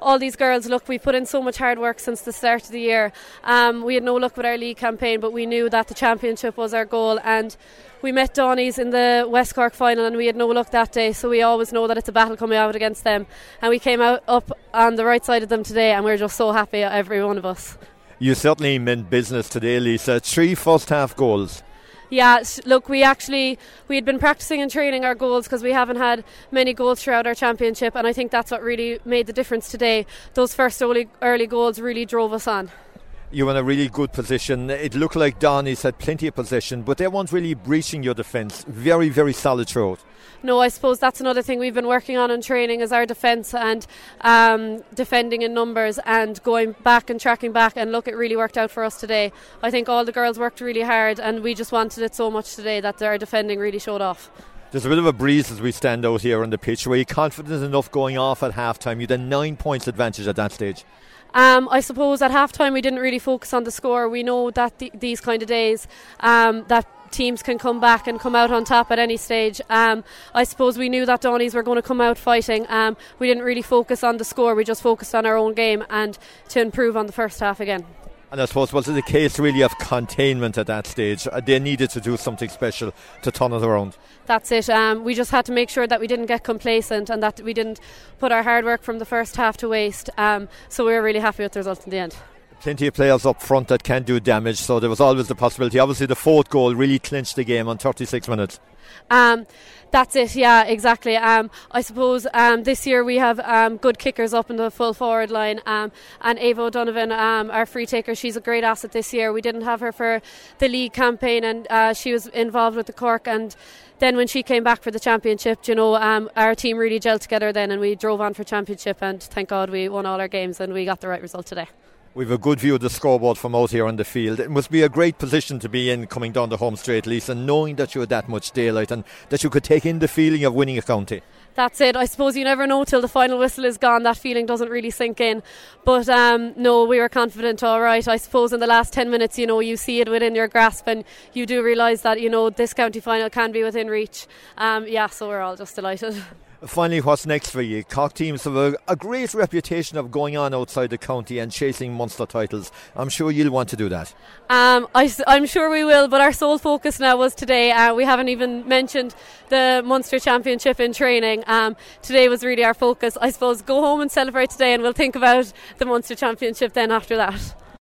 all these girls, look, we put in so much hard work since the start of the year. Um, we had no luck with our league campaign, but we knew that the championship was our goal, and we met Dohenys in the West Cork final and we had no luck that day, so we always know that it's a battle coming out against them. And we came out up on the right side of them today, and we're just so happy, every one of us. You certainly meant business today, Lisa. Three first half goals. Yeah, look, we actually we had been practicing and training our goals because we haven't had many goals throughout our championship, and I think that's what really made the difference today. Those first early, early goals really drove us on you were in a really good position. It looked like Dohenys had plenty of possession, but they weren't really breaching your defence. Very, very solid throat. No, I suppose that's another thing we've been working on in training is our defence and um, defending in numbers and going back and tracking back. And look, it really worked out for us today. I think all the girls worked really hard, and we just wanted it so much today that our defending really showed off. There's a bit of a breeze as we stand out here on the pitch. Were you confident enough going off at half time? You had a nine points advantage at that stage. Um, I suppose at halftime we didn't really focus on the score. We know that th- these kind of days um, that teams can come back and come out on top at any stage. Um, I suppose we knew that Dohenys were going to come out fighting. Um, we didn't really focus on the score. We just focused on our own game and to improve on the first half again. And I suppose was it a case really of containment at that stage? Uh, they needed to do something special to turn it around. That's it. Um, we just had to make sure that we didn't get complacent and that we didn't put our hard work from the first half to waste. Um, so we were really happy with the result in the end plenty of players up front that can do damage, so there was always the possibility. Obviously, the fourth goal really clinched the game on 36 minutes. Um, that's it, yeah, exactly. Um, I suppose um, this year we have um, good kickers up in the full forward line, um, and Ava O'Donovan, um, our free taker, she's a great asset this year. We didn't have her for the league campaign, and uh, she was involved with the Cork and then when she came back for the championship, you know, our team really gelled together then, and we drove on for championship. And thank God we won all our games and we got the right result today. We've a good view of the scoreboard from out here on the field. It must be a great position to be in coming down the home straight, Lisa, knowing that you had that much daylight and that you could take in the feeling of winning a county. That's it. I suppose you never know till the final whistle is gone. That feeling doesn't really sink in. But um, no, we were confident. All right. I suppose in the last ten minutes, you know, you see it within your grasp, and you do realise that you know this county final can be within reach. Um, yeah, so we're all just delighted. Finally, what's next for you? Cork teams have a, a, great reputation of going on outside the county and chasing Munster titles. I'm sure you'll want to do that. Um, I, am sure we will, but our sole focus now was today. Uh, we haven't even mentioned the Munster Championship in training. Um, today was really our focus. I suppose go home and celebrate today, and we'll think about the Munster Championship then after that.